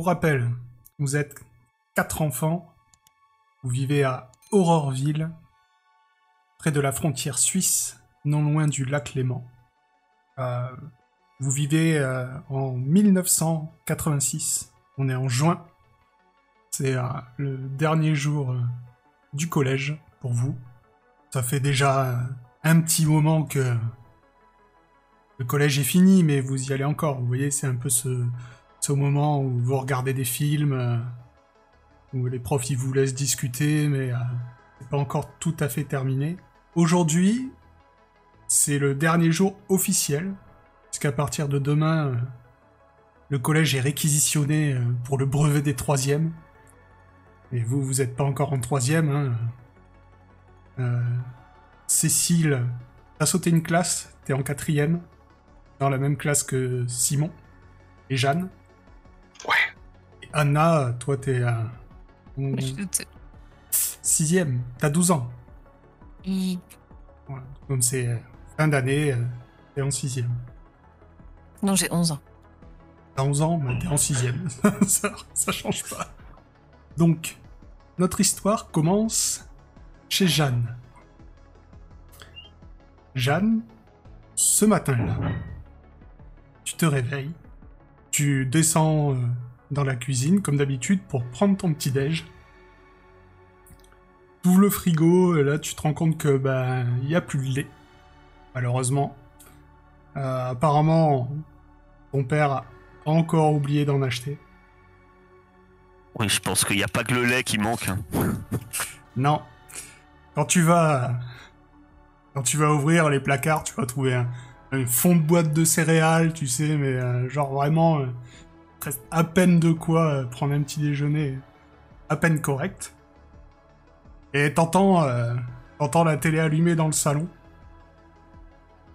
Pour rappel, vous êtes quatre enfants. Vous vivez à Auroreville, près de la frontière suisse, non loin du lac Léman. Euh, vous vivez euh, en 1986. On est en juin. C'est euh, le dernier jour du collège pour vous. Ça fait déjà un petit moment que le collège est fini, mais vous y allez encore. Vous voyez, c'est un peu ce, ce moment où vous regardez des films, euh, où les profs ils vous laissent discuter, mais euh, c'est pas encore tout à fait terminé. Aujourd'hui, c'est le dernier jour officiel, puisqu'à partir de demain, euh, le collège est réquisitionné euh, pour le brevet des troisièmes. Et vous, vous êtes pas encore en troisième. Hein. Euh, Cécile, t'as sauté une classe, t'es en quatrième, dans la même classe que Simon et Jeanne. Anna, toi t'es euh, en Je suis toute seule. sixième, t'as 12 ans. Et- Voilà. Donc c'est euh, fin d'année, euh, t'es en sixième. Non, j'ai 11 ans. T'as 11 ans, mais t'es en sixième. ça, ça change pas. Donc, notre histoire commence chez Jeanne. Jeanne, ce matin-là, tu te réveilles, tu descends euh, dans la cuisine, comme d'habitude, pour prendre ton petit-déj. Tu ouvres le frigo, et là, tu te rends compte que, il n'y a plus de lait, malheureusement. Euh, apparemment, ton père a encore oublié d'en acheter. Oui, je pense qu'il n'y a pas que le lait qui manque. hein. Non. Quand tu vas, quand tu vas ouvrir les placards, tu vas trouver un, fond de boîte de céréales, tu sais, mais euh, genre vraiment, euh, presque à peine de quoi euh, prendre un petit déjeuner, à peine correct. Et t'entends, euh, la télé allumée dans le salon.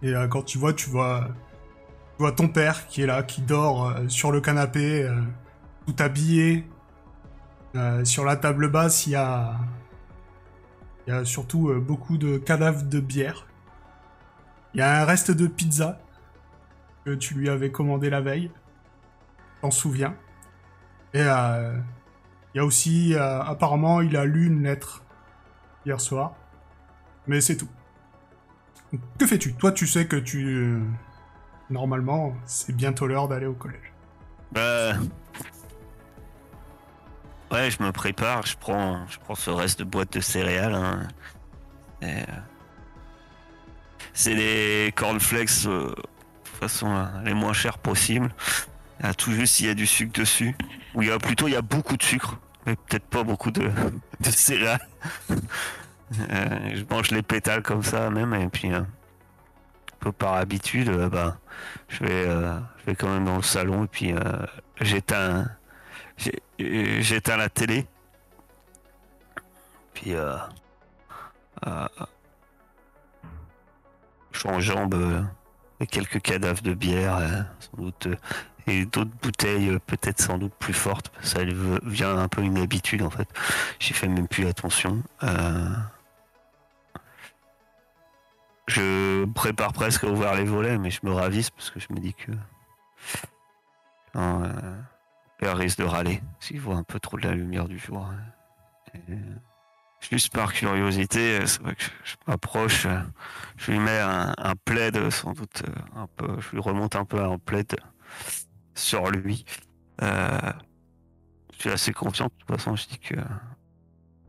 Et euh, quand tu vois, tu vois, tu vois ton père qui est là, qui dort sur le canapé, tout habillé. Sur la table basse, il y a, il y a surtout beaucoup de cadavres de bière. Il y a un reste de pizza que tu lui avais commandé la veille. Souviens. Et euh, il y a aussi, euh, apparemment, il a lu une lettre hier soir. Mais c'est tout. Que fais-tu? Toi, tu sais que tu... euh, normalement, c'est bientôt l'heure d'aller au collège. Bah... Ouais, je me prépare, je prends, je prends ce reste de boîte de céréales. hein. Et, C'est des cornflakes, de façon, les moins chers possibles. Ah, tout juste, il y a du sucre dessus. Ou il y a plutôt, il y a beaucoup de sucre, mais peut-être pas beaucoup de, céréales. Euh, je mange les pétales comme ça même, et puis euh, peu par habitude, euh, bah, je vais, euh, je vais quand même dans le salon et puis j'éteins, j'éteins la télé. Puis je suis en jambe et quelques cadavres de bière, sans doute, et d'autres bouteilles euh, peut-être sans doute plus fortes. Ça devient un peu une habitude en fait. J'y fais même plus attention. Euh, je prépare presque à ouvrir les volets, mais je me ravise parce que je me dis que non, euh, père risque de râler s'il voit un peu trop de la lumière du jour. Juste par curiosité, c'est vrai que je, m'approche, je lui mets un, un plaid sans doute un peu, je lui remonte un peu un plaid sur lui. Euh, je suis assez confiant, de toute façon, je dis que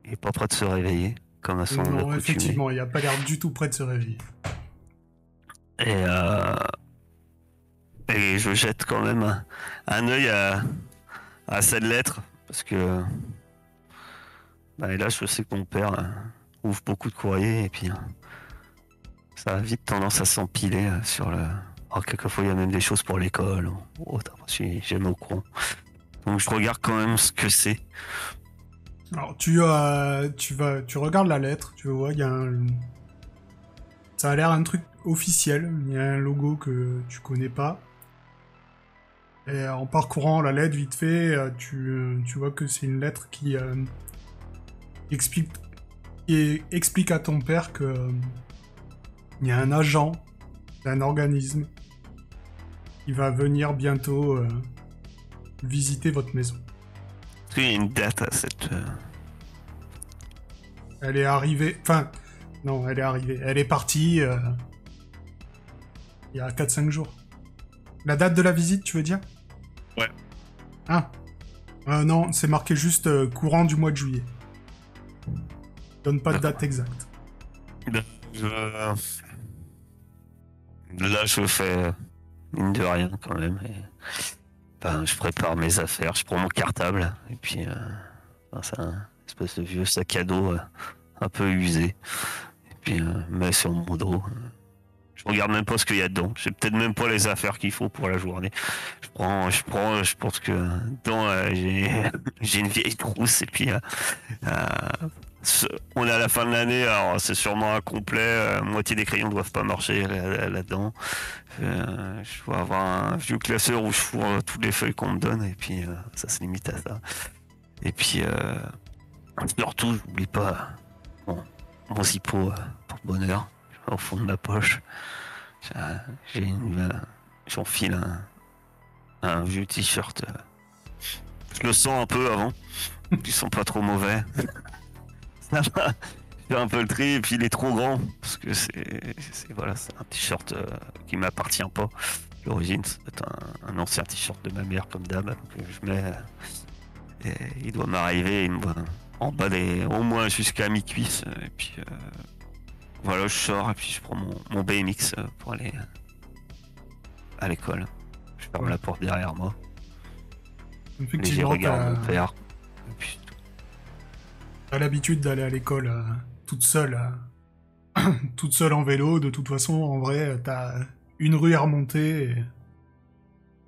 il est pas prêt de se réveiller, comme à son non, effectivement, il a pas l'air du tout près de se réveiller. Et, euh, et je jette quand même un, un œil à, à cette lettre, parce que bah, et là, je sais que mon père euh, ouvre beaucoup de courriers, et puis euh, ça a vite tendance à s'empiler sur le. Oh, quelquefois, il y a même des choses pour l'école autre. Je suis jamais au courant. Donc, je regarde quand même ce que c'est. Alors tu euh, vas tu regardes la lettre, tu vois, y a ça a l'air un truc officiel, il y a un logo que tu connais pas. Et en parcourant la lettre vite fait, euh, tu, euh, tu vois que c'est une lettre qui euh, explique qui explique à ton père que euh, il y a un agent d'un organisme qui va venir bientôt euh, visiter votre maison. Est-ce qu'il y a une date à cette. euh, Elle est arrivée. Enfin, non, elle est arrivée. Elle est partie. euh, il y a 4-5 jours. La date de la visite, tu veux dire? Ouais. Ah. Euh, non, c'est marqué juste euh, courant du mois de juillet. Donne pas de date exacte. je- Là, je fais mine de rien quand même. et- ben, je prépare mes affaires, je prends mon cartable et puis euh, c'est un espèce de vieux sac à dos euh, un peu usé. Et puis euh, mets sur mon dos. Je regarde même pas ce qu'il y a dedans. J'ai peut-être même pas les affaires qu'il faut pour la journée. Je prends, je prends, je pense que dedans euh, j'ai une vieille trousse et puis euh, euh, on est à la fin de l'année, alors c'est sûrement incomplet. euh, moitié des crayons doivent pas marcher là- là- là-dedans. Euh, je dois avoir un vieux classeur où je fous euh, toutes les feuilles qu'on me donne et puis ça se limite à ça. Et puis surtout, j'oublie pas mon, mon zippo pour bonheur au fond de ma poche. J'ai- une, j'enfile un, un vieux t-shirt. je le sens un peu avant. Ils sont pas trop mauvais. Je fais un peu le tri et puis il est trop grand parce que c'est voilà c'est un t-shirt euh, qui m'appartient pas. L'origine c'est un, un ancien t-shirt de ma mère comme d'hab donc euh, je mets euh, et il doit m'arriver il me voit en bas des au moins jusqu'à mi cuisse et puis euh, voilà je sors et puis je prends mon, mon BMX pour aller à l'école. Je ferme Ouais. la porte derrière moi. Léger Effectivement, regard t'as mon père. Et puis, t'as l'habitude d'aller à l'école euh, toute seule. euh, toute seule en vélo. De toute façon, en vrai, t'as une rue à remonter. et-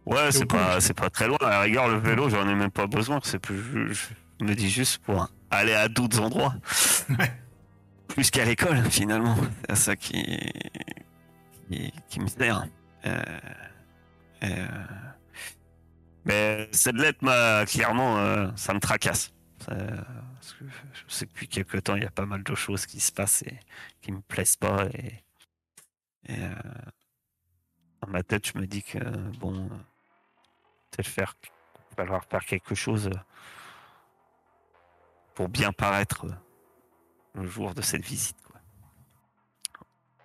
Ouais, c'est pas, c'est pas très loin. À la rigueur, le vélo, j'en ai même pas besoin. C'est plus, je, je me dis juste pour aller à d'autres endroits. Ouais. Plus qu'à l'école, finalement. C'est ça qui, qui, qui me sert. Euh, euh, mais cette lettre m'a clairement, euh, ça me tracasse. Ça- parce que je sais que depuis quelques temps, il y a pas mal de choses qui se passent et qui me plaisent pas. Et, euh, dans ma tête, je me dis que bon, peut-être faire, falloir faire quelque chose euh, pour bien paraître euh, le jour de cette visite. Quoi.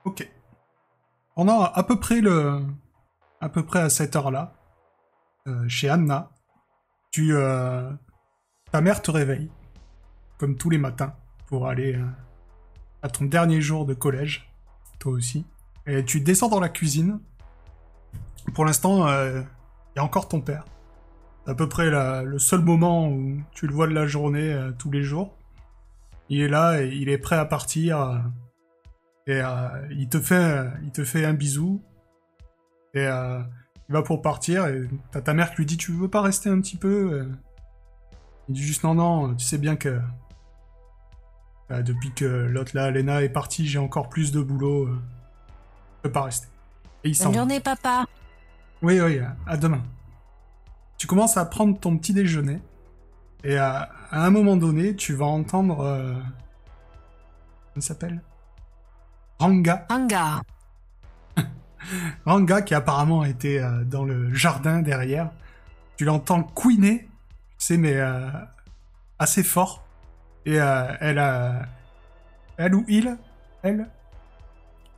Ok. Pendant à peu près le, à peu près à cette heure-là, chez Anna, tu, ta mère te réveille, comme tous les matins, pour aller euh, à ton dernier jour de collège, toi aussi. Et tu descends dans la cuisine. Pour l'instant, euh, il y a encore ton père. À peu près le seul moment où tu le vois de la journée euh, tous les jours. Il est là et il est prêt à partir. et il te fait, il te fait un bisou. Et il va pour partir. Et ta mère qui lui dit Tu veux pas rester un petit peu? Il dit juste Non, non, tu sais bien que. Euh, depuis que l'autre là, Lena, est partie, j'ai encore plus de boulot. euh, je peux pas rester. Et il Bonne journée, papa. Oui, oui, à demain. Tu commences à prendre ton petit déjeuner. Et à, à un moment donné, tu vas entendre. Euh, comment il s'appelle? Ranga. Hanga. Ranga qui apparemment était euh, dans le jardin derrière. Tu l'entends couiner, c'est mais euh, assez fort. Et euh, elle a. Elle ou il Elle?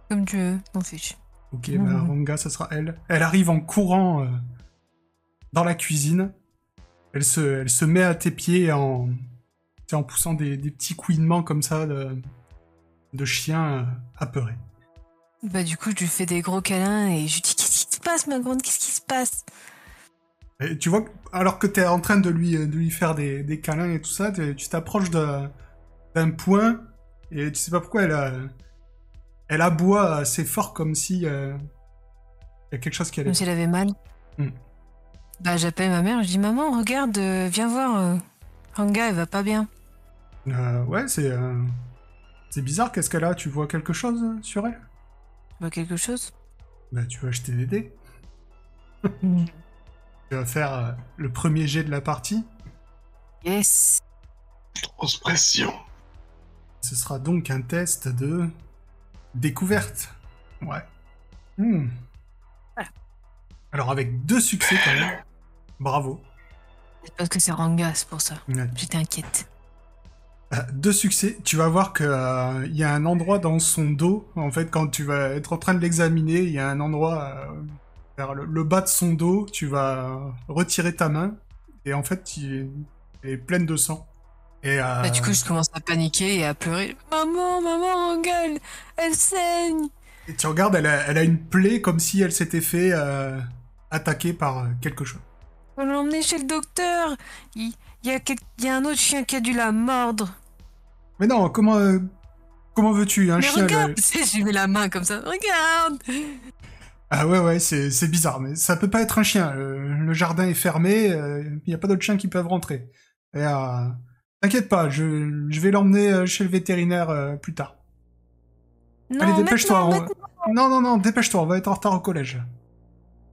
Comme tu veux, m'en fiche. Ok, Mhm. bah, Ranga, ça sera elle. Elle arrive en courant euh, dans la cuisine. Elle se, elle se met à tes pieds en, en poussant des, des petits couinements comme ça de, de chien euh, apeuré. Bah, du coup, je lui fais des gros câlins et je lui dis Qu'est-ce qui se passe, ma grande? Qu'est-ce qui se passe? Et tu vois, alors que tu es en train de lui, de lui faire des, des câlins et tout ça, tu t'approches d'un point et tu sais pas pourquoi elle, a- elle aboie assez fort comme si euh, il y a quelque chose qui allait. Comme si elle avait mal. Hmm. Bah, j'appelle ma mère, je dis Maman, regarde, euh, viens voir. euh, Hanga, elle va pas bien. Euh, ouais, c'est euh, c'est bizarre. Qu'est-ce qu'elle a? Tu vois quelque chose euh, sur elle? Tu vois quelque chose Bah, tu vas acheter des dés. Tu vas faire euh, le premier jet de la partie. Yes. Grosse pression. Ce sera donc un test de découverte. Ouais. Hmm. Voilà. Alors avec deux succès quand même. Bravo. C'est parce que c'est Ranga, c'est pour ça. Ouais. J'étais inquiète. Euh, Deux succès. Tu vas voir que euh, il y a un endroit dans son dos. En fait, quand tu vas être en train de l'examiner, il y a un endroit euh, vers le, le bas de son dos. Tu vas retirer ta main et en fait, il elle est pleine de sang. Et euh, Bah, du coup, je commence à paniquer et à pleurer. Maman, maman, Ranga, elle, elle saigne. et tu regardes, elle a, elle a une plaie comme si elle s'était fait euh, attaquer par euh, quelque chose. On l'a emmené chez le docteur. Il, il y a quel- il y a un autre chien qui a dû la mordre. Mais non, comment euh, comment veux-tu un Mais chien regarde, le- je mets la main comme ça. Regarde. Ah ouais ouais, c'est c'est bizarre, mais ça peut pas être un chien. Le, le jardin est fermé, euh, il y a pas d'autres chiens qui peuvent rentrer. Et, euh, T'inquiète pas, je, je vais l'emmener euh, chez le vétérinaire euh, plus tard. Non, Allez, dépêche-toi. on- Non, non, non, dépêche-toi, on va être en retard au collège.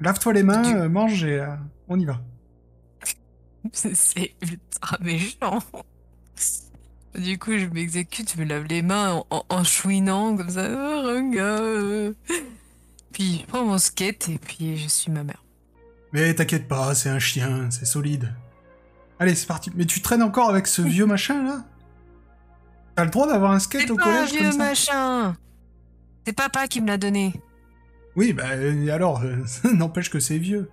Lave-toi les mains, euh, mange et euh, on y va. C'est c'est ultra méchant. Du coup, je m'exécute, je me lave les mains en, en, en chouinant comme ça. Oh, regarde. Puis je prends mon skate et puis je suis ma mère. Mais t'inquiète pas, c'est un chien, c'est solide. Allez, c'est parti. Mais tu traînes encore avec ce vieux machin là? T'as le droit d'avoir un skate C'est au pas un collège vieux machin. C'est papa qui me l'a donné. Oui, bah alors, euh, n'empêche que c'est vieux.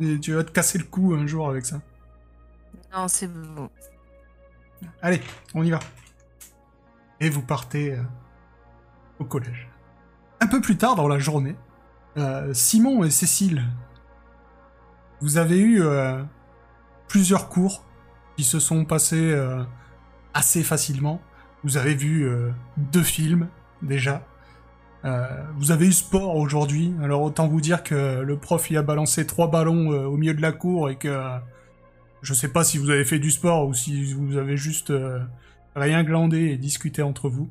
Et tu vas te casser le cou un jour avec ça. Non, c'est bon. Allez, on y va. Et vous partez euh, au collège. Un peu plus tard dans la journée, euh, Simon et Cécile, vous avez eu euh, plusieurs cours qui se sont passés euh, assez facilement. Vous avez vu deux films déjà. Vous avez eu sport aujourd'hui, alors autant vous dire que le prof il a balancé trois ballons au milieu de la cour et que je sais pas si vous avez fait du sport ou si vous avez juste rien glandé et discuté entre vous.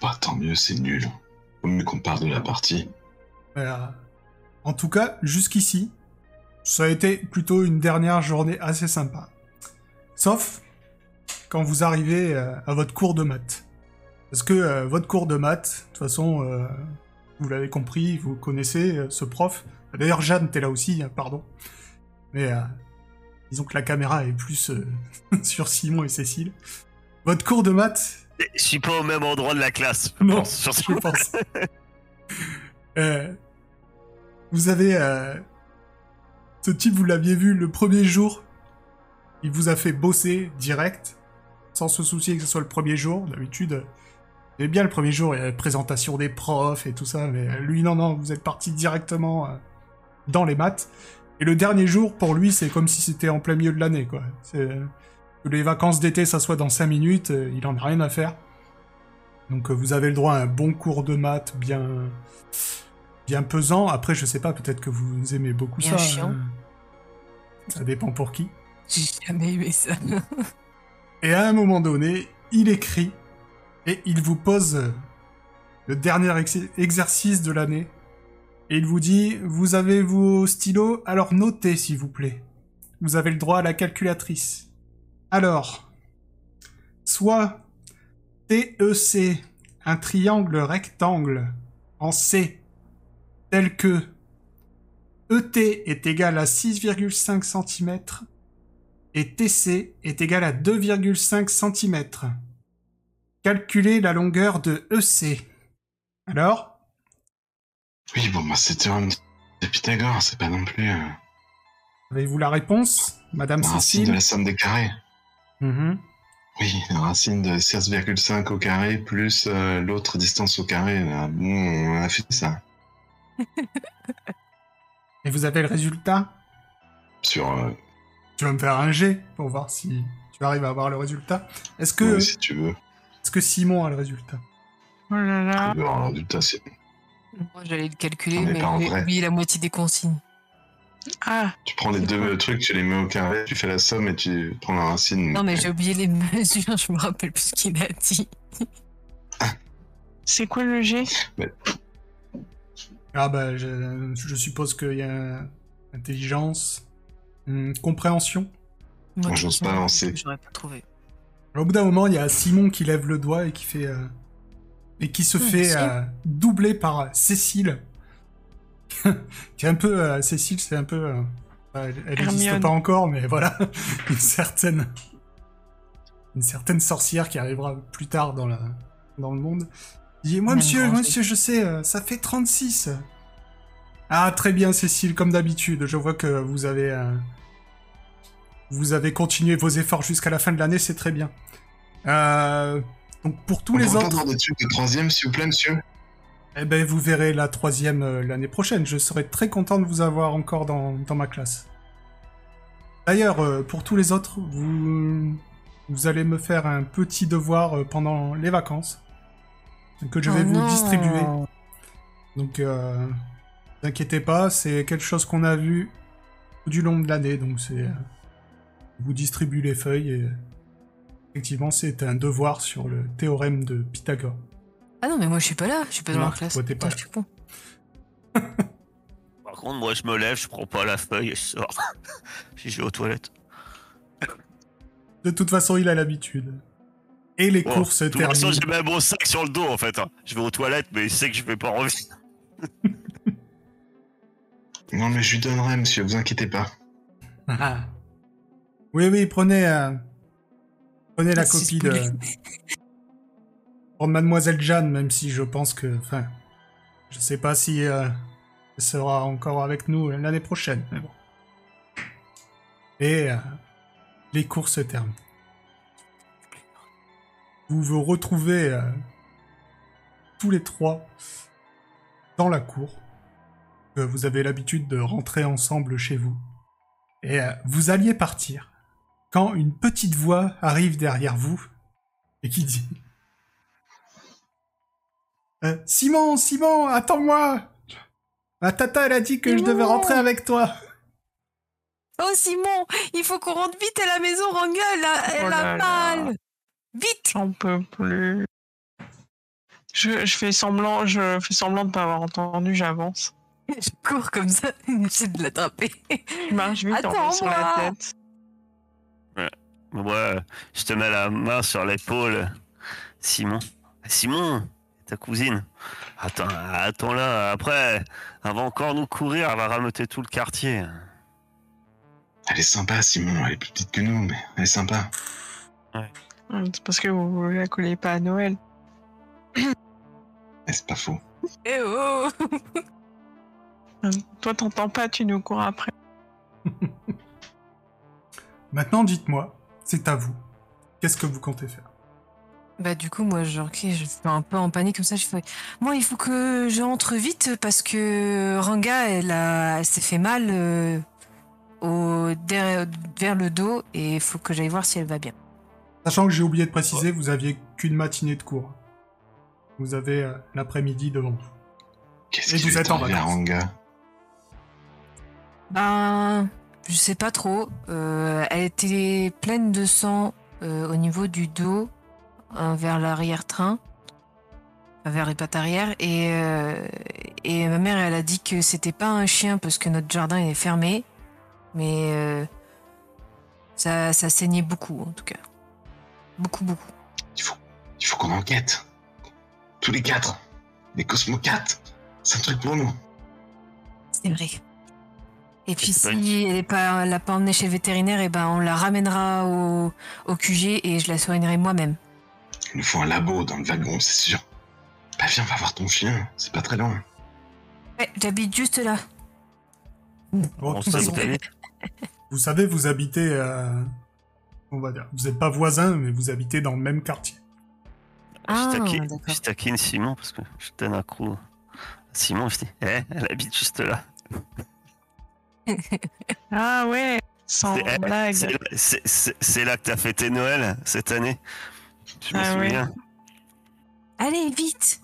Bah, tant mieux, c'est nul. Vaut mieux qu'on parle de la partie. En tout cas, jusqu'ici, ça a été plutôt une dernière journée assez sympa. Sauf quand vous arrivez euh, à votre cours de maths. Parce que euh, votre cours de maths, de toute façon, euh, vous l'avez compris, vous connaissez euh, ce prof. D'ailleurs, Jeanne, t'es là aussi, hein, pardon. Mais disons que la caméra est plus sur Simon et Cécile. Votre cours de maths, Je suis pas au même endroit de la classe. je Non, pense, sur ce- je pense. Euh, vous avez... euh, ce type, vous l'aviez vu le premier jour. Il vous a fait bosser direct, sans se soucier que ce soit le premier jour. D'habitude, c'est bien le premier jour, il y a la présentation des profs et tout ça, mais lui, non, non, vous êtes parti directement euh, dans les maths. Et le dernier jour, pour lui, c'est comme si c'était en plein milieu de l'année, Que les vacances d'été, ça soit dans 5 minutes, il en a rien à faire. Donc euh, vous avez le droit à un bon cours de maths bien bien pesant. Après, je sais pas, peut-être que vous aimez beaucoup Bien ça. chiant. euh, Ça dépend pour qui. J'ai jamais aimé ça. Et à un moment donné, il écrit et il vous pose le dernier ex- exercice de l'année. Et il vous dit, vous avez vos stylos, alors notez s'il vous plaît. Vous avez le droit à la calculatrice. Alors, soit TEC, un triangle rectangle en C, tel que ET est égal à 6,5 cm et TC est égal à 2,5 cm. Calculez la longueur de EC. Alors? Oui, bon, bah, c'était un de Pythagore, c'est pas non plus euh, Avez-vous la réponse, Madame racine de Cécile? la somme des carrés? Mhm. Oui, la racine de 16,5 au carré plus euh, l'autre distance au carré. là. Bon, on a fait ça. Et vous avez le résultat? Sur. euh, Tu vas me faire un G pour voir si tu arrives à avoir le résultat. Est-ce que, oui, si tu veux. est-ce que Simon a le résultat? Oh là là. Tu veux avoir le résultat, c'est Moi, j'allais le calculer, mais mais vrai. oublié la moitié des consignes. Ah, Tu prends les deux trucs, tu les mets au carré, tu fais la somme et tu prends la racine. non, mais j'ai oublié les mesures, je me rappelle plus ce qu'il a dit. C'est quoi le G? Ah bah, je, je suppose qu'il y a intelligence, hum, compréhension. Moi, j'ose pas lancer. J'aurais pas trouvé. Alors, au bout d'un moment, il y a Simon qui lève le doigt et qui fait euh, et qui se Hmm, fait euh, doubler par Cécile. qui est un peu euh, Cécile, c'est un peu euh, Elle n'existe pas encore, mais voilà. une certaine. Une certaine sorcière qui arrivera plus tard dans, la... dans le monde. Dit Moi, monsieur, monsieur, je sais, euh, ça fait 36. Ah, très bien, Cécile, comme d'habitude. Je vois que vous avez. euh, Vous avez continué vos efforts jusqu'à la fin de l'année, c'est très bien. Euh, Donc, pour tous On les autres. avoir des trucs de troisième, s'il vous plaît, monsieur? Eh ben, vous verrez la troisième euh, l'année prochaine. Je serai très content de vous avoir encore dans, dans ma classe. D'ailleurs, euh, pour tous les autres, vous, vous allez me faire un petit devoir euh, pendant les vacances que je vais Oh vous non. distribuer. Donc, euh, ne vous inquiétez pas, c'est quelque chose qu'on a vu tout du long de l'année. Donc, c'est je vous distribue les feuilles et effectivement, c'est un devoir sur le théorème de Pythagore. Ah non, mais moi je suis pas là, je suis pas dans Non, la classe. toi, t'es pas. Par contre, moi, je me lève, je prends pas la feuille et je sors. si je vais aux toilettes. De toute façon, il a l'habitude. Et les Bon, courses de toute façon, terminent. j'ai un bon sac sur le dos, en fait. hein. Je vais aux toilettes, mais il sait que je vais pas revenir. Non, mais je lui donnerai, monsieur, vous inquiétez pas. Ah. Oui, oui, prenez, euh, prenez la copie de Mademoiselle Jeanne, même si je pense que, enfin, je sais pas si euh, elle sera encore avec nous l'année prochaine, mais bon. Et euh, les courses se terminent. Vous vous retrouvez euh, tous les trois dans la cour. vous avez l'habitude de rentrer ensemble chez vous. Et vous alliez partir quand une petite voix arrive derrière vous et qui dit Euh, Simon, Simon, attends-moi Ma tata, elle a dit que je devais rentrer avec toi. Oh Simon, il faut qu'on rentre vite à la maison, Ranga, elle a, elle Oh a là. mal. Vite J'en peux plus. Je, je fais semblant, je fais semblant de pas avoir entendu, j'avance. Je cours comme ça, j'essaie de l'attraper. Je marche vite, en fait, sur la Attends-moi. tête. Moi, je te mets la main sur l'épaule. Simon. Simon, ta cousine. Attends, attends là. Après, elle va encore nous courir, elle va rameuter tout le quartier. Elle est sympa, Simon. Elle est plus petite que nous, mais elle est sympa. C'est parce que vous, la collez pas à Noël. C'est pas faux. Eh oh Hum, Toi, t'entends pas, tu nous cours après. Maintenant, dites-moi, c'est à vous. Qu'est-ce que vous comptez faire? Bah du coup moi genre ok je suis un peu en panique comme ça je fais moi il faut que je rentre vite parce que Ranga elle a elle s'est fait mal euh, au derrière- vers le dos et il faut que j'aille voir si elle va bien. Sachant que j'ai oublié de préciser, vous aviez qu'une matinée de cours. Vous avez euh, l'après-midi devant vous. Qu'est-ce Et qui vous êtes en vacances. Ranga Ben je sais pas trop. Euh, elle était pleine de sang euh, au niveau du dos vers l'arrière-train, vers les pattes arrière et euh, et ma mère elle a dit que c'était pas un chien parce que notre jardin il est fermé, mais euh, ça ça saignait beaucoup en tout cas, beaucoup beaucoup. Il faut, il faut qu'on enquête. Tous les quatre. Les Cosmo 4. C'est un truc pour nous. C'est vrai. Et puis si elle est pas, l'a pas emmenée chez le vétérinaire, et ben on la ramènera au, au QG et je la soignerai moi-même. Il nous faut un labo dans le wagon, c'est sûr. Bah viens, on va voir ton chien. C'est pas très loin. Ouais, j'habite juste là. Bon, de toute façon, vous savez, vous habitez, euh, on va dire, vous n'êtes pas voisins, mais vous habitez dans le même quartier. Ah, je, taquine, d'accord. je taquine Simon parce que je donne un coup. Simon, je dis, eh, elle habite juste là. Ah ouais, sans C'est- eh, blague. C'est là que t'as fêté Noël cette année? Je me Ah ouais. souviens. Allez, vite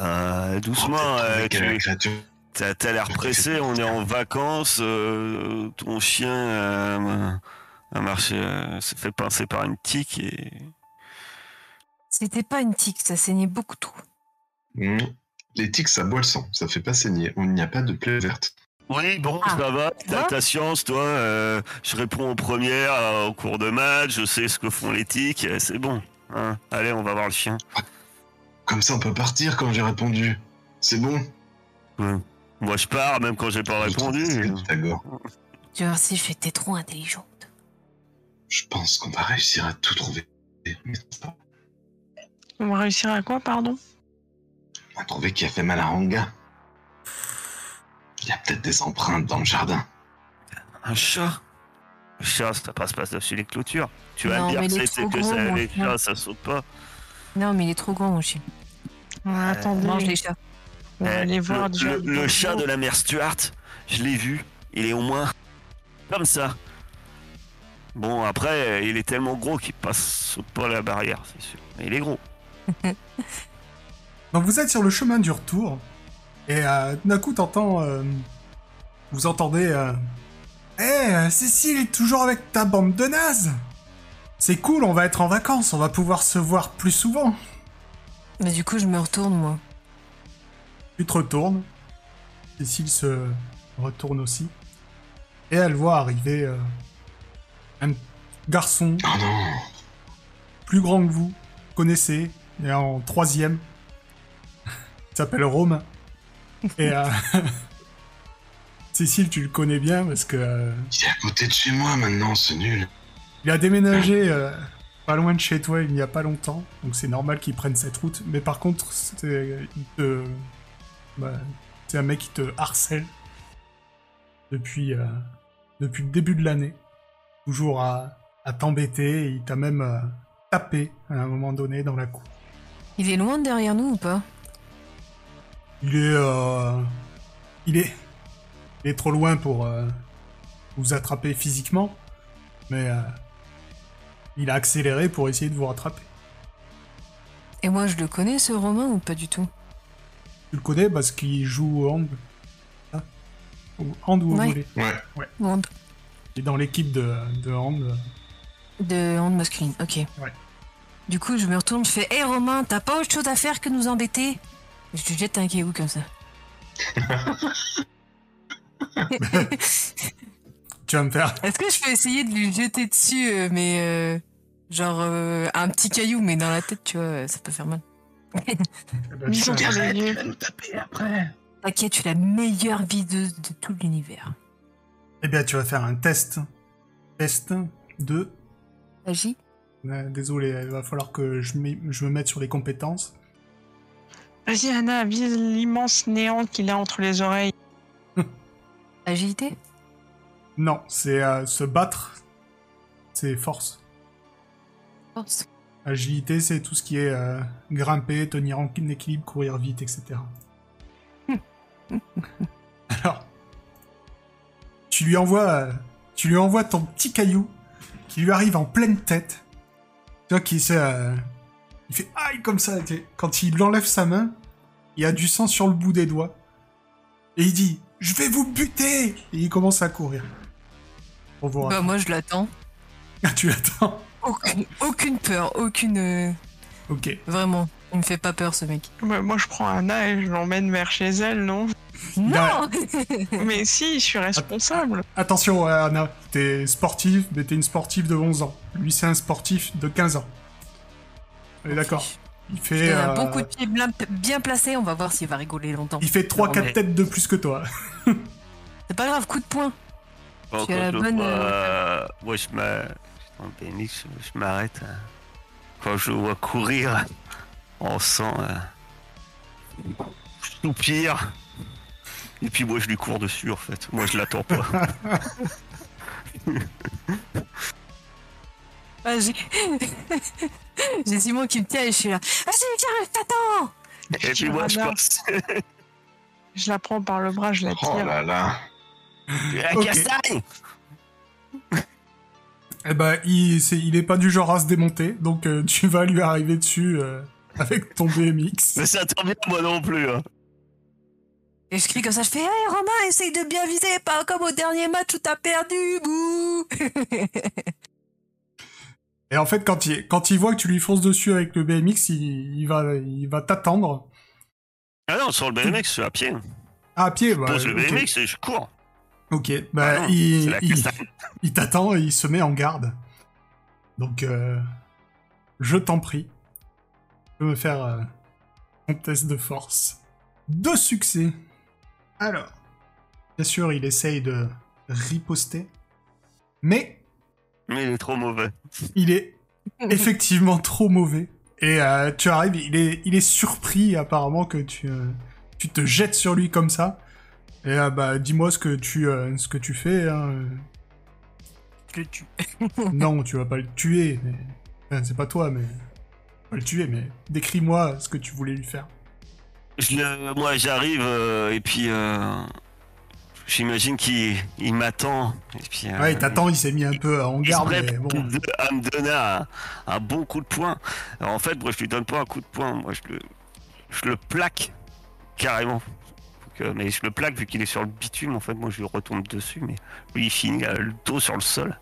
Euh, doucement, Oh, euh, tu créature. t'as l'air pressé, on est en vacances, euh, ton chien euh, a marché, euh, s'est fait pincer par une tique et... C'était pas une tique, ça saignait beaucoup trop. Hmm. Les tiques, ça boit le sang. Ça fait pas saigner. On n'y a pas de plaie verte. Oui, bon, Ah, ça va, t'as ta science, toi, euh, je réponds aux premières, euh, au cours de match, je sais ce que font les tiques, euh, c'est bon. hein. Allez, on va voir le chien. Comme ça, on peut partir quand j'ai répondu. C'est bon. Ouais. Moi, je pars, même quand j'ai pas Je répondu. Tu vois, si j'étais trop intelligente. Je pense qu'on va réussir à tout trouver. On va réussir à quoi, pardon? On va trouver qui a fait mal à Ranga. Il y a peut-être des empreintes dans le jardin. Un chat? Le chat, ça passe pas dessus les clôtures. Tu vas Non, me dire que c'est que ça, les chats, ça saute pas. Non, mais il est trop grand, mon chien. Ouais, Attendez, Mange les chats. on va aller le, voir le- le chat de la mère Stuart, je l'ai vu. Il est au moins comme ça. Bon, après, il est tellement gros qu'il passe saute pas la barrière, c'est sûr. Mais il est gros. Donc vous êtes sur le chemin du retour, et euh, d'un coup t'entends... euh, vous entendez... euh, Eh, euh, Cécile est toujours avec ta bande de nazes C'est cool, on va être en vacances, on va pouvoir se voir plus souvent. Mais du coup, je me retourne, moi. Tu te retournes. Cécile se retourne aussi. Et elle voit arriver euh, un garçon Oh non plus grand que vous, connaissez, et en troisième. Il s'appelle Romain. Et euh, Cécile, tu le connais bien parce que euh, Il est à côté de chez moi maintenant, c'est nul. il a déménagé euh, pas loin de chez toi il n'y a pas longtemps, donc c'est normal qu'il prenne cette route. Mais par contre, c'est il te, bah, c'est un mec qui te harcèle depuis euh, depuis le début de l'année, toujours à, à t'embêter. et Il t'a même euh, tapé à un moment donné dans la cour. Il est loin de derrière nous ou pas? Il est, euh, il est, il est trop loin pour euh, vous attraper physiquement, mais euh, il a accéléré pour essayer de vous rattraper. Et moi, je le connais, ce Romain, ou pas du tout? Tu le connais parce qu'il joue au hand, hein? Au hand ou au Ouais. volley? Ouais. Hand. Il est dans l'équipe de, de hand. De hand masculine, ok. Ouais. Du coup, je me retourne, je fais Hé Romain, t'as pas autre chose à faire que nous embêter? Je lui jette un caillou comme ça. Tu vas me faire. Est-ce que je peux essayer de lui jeter dessus, euh, mais euh, genre euh, un petit caillou, mais dans la tête, tu vois, ça peut faire mal. Eh ben, Mise tu, entre vas, les yeux. vas nous taper après. T'inquiète, je suis la meilleure videuse de tout l'univers. eh bien, tu vas faire un test. Test de. Agis Euh, désolé, il va falloir que je me mette sur les compétences. Vas-y, Anna, vise l'immense néant qu'il a entre les oreilles. Agilité? Non, c'est euh, se battre. C'est force. Force. Agilité, c'est tout ce qui est euh, grimper, tenir en équilibre, courir vite, etc. Alors, tu lui envoies, euh, tu lui envoies ton petit caillou qui lui arrive en pleine tête. Tu vois qu'il se, euh, il fait aïe comme ça. Quand il enlève sa main, il y a du sang sur le bout des doigts et il dit "Je vais vous buter!" Et il commence à courir. Pour vous Bah, moi, je l'attends. Ah, tu l'attends. Aucune, aucune peur, aucune. euh, Ok. Vraiment, il me fait pas peur, ce mec. Bah, moi, je prends Anna et je l'emmène vers chez elle, non? Non Mais si, je suis responsable. Attention, Anna, t'es sportive, mais t'es une sportive de 11 ans. Lui, c'est un sportif de 15 ans. On est d'accord Il fait, un euh, bon coup de pied bien, placé, on va voir s'il va rigoler longtemps. il fait 3-4 Non, mais- têtes de plus que toi. C'est pas grave, coup de poing. Bon, Tu as la bonne, vois, euh, moi, je m'arrête. euh, Quand je le vois courir en sang, euh, je soupire. Et puis moi, je lui cours dessus, en fait. Moi, je l'attends pas. Ah, j'ai... Simon qui me tient et je suis là. Vas-y, viens, t'attends Et puis moi, je Anna. passe. Je la prends par le bras, je la Oh tire. là là. La castagne Eh ben, il, est pas du genre à se démonter, donc euh, tu vas lui arriver dessus euh, avec ton BMX. Mais ça tombe bien, moi non plus. hein. Et je crie comme ça, je fais Hey Romain, essaye de bien viser, pas comme au dernier match où t'as perdu, bouh Et en fait, quand il, quand il voit que tu lui fonces dessus avec le BMX, il, il va, il va t'attendre. Ah non, sur le BMX, je à pied. Ah, à pied, Je bah, pose le. BMX et je cours. Ok, bah, Ah non, il, t'attend et il se met en garde. Donc, euh, je t'en prie. Tu peux me faire euh, un test de force. Deux succès. Alors, bien sûr, il essaye de riposter, mais Mais il est trop mauvais. il est effectivement trop mauvais. Et euh, tu arrives, il est, il est surpris apparemment que tu, euh, tu te jettes sur lui comme ça. Et euh, bah, dis-moi ce que tu, euh, ce que tu fais. hein. Je le tue. non, tu vas pas le tuer. Mais... enfin, c'est pas toi, mais pas le tuer. Mais décris-moi ce que tu voulais lui faire. Je le- moi, j'arrive euh, et puis euh, j'imagine qu'il il m'attend. Et puis, euh, Ouais, il t'attend, il s'est mis un peu en il garde. Mais bon. à me donner un, un bon coup de poing. Alors, en fait, moi, je lui donne pas un coup de poing. Moi, je le, je le plaque carrément. Donc, euh, mais je le plaque vu qu'il est sur le bitume. En fait, moi, je lui retombe dessus. Mais lui, il finit euh, le dos sur le sol.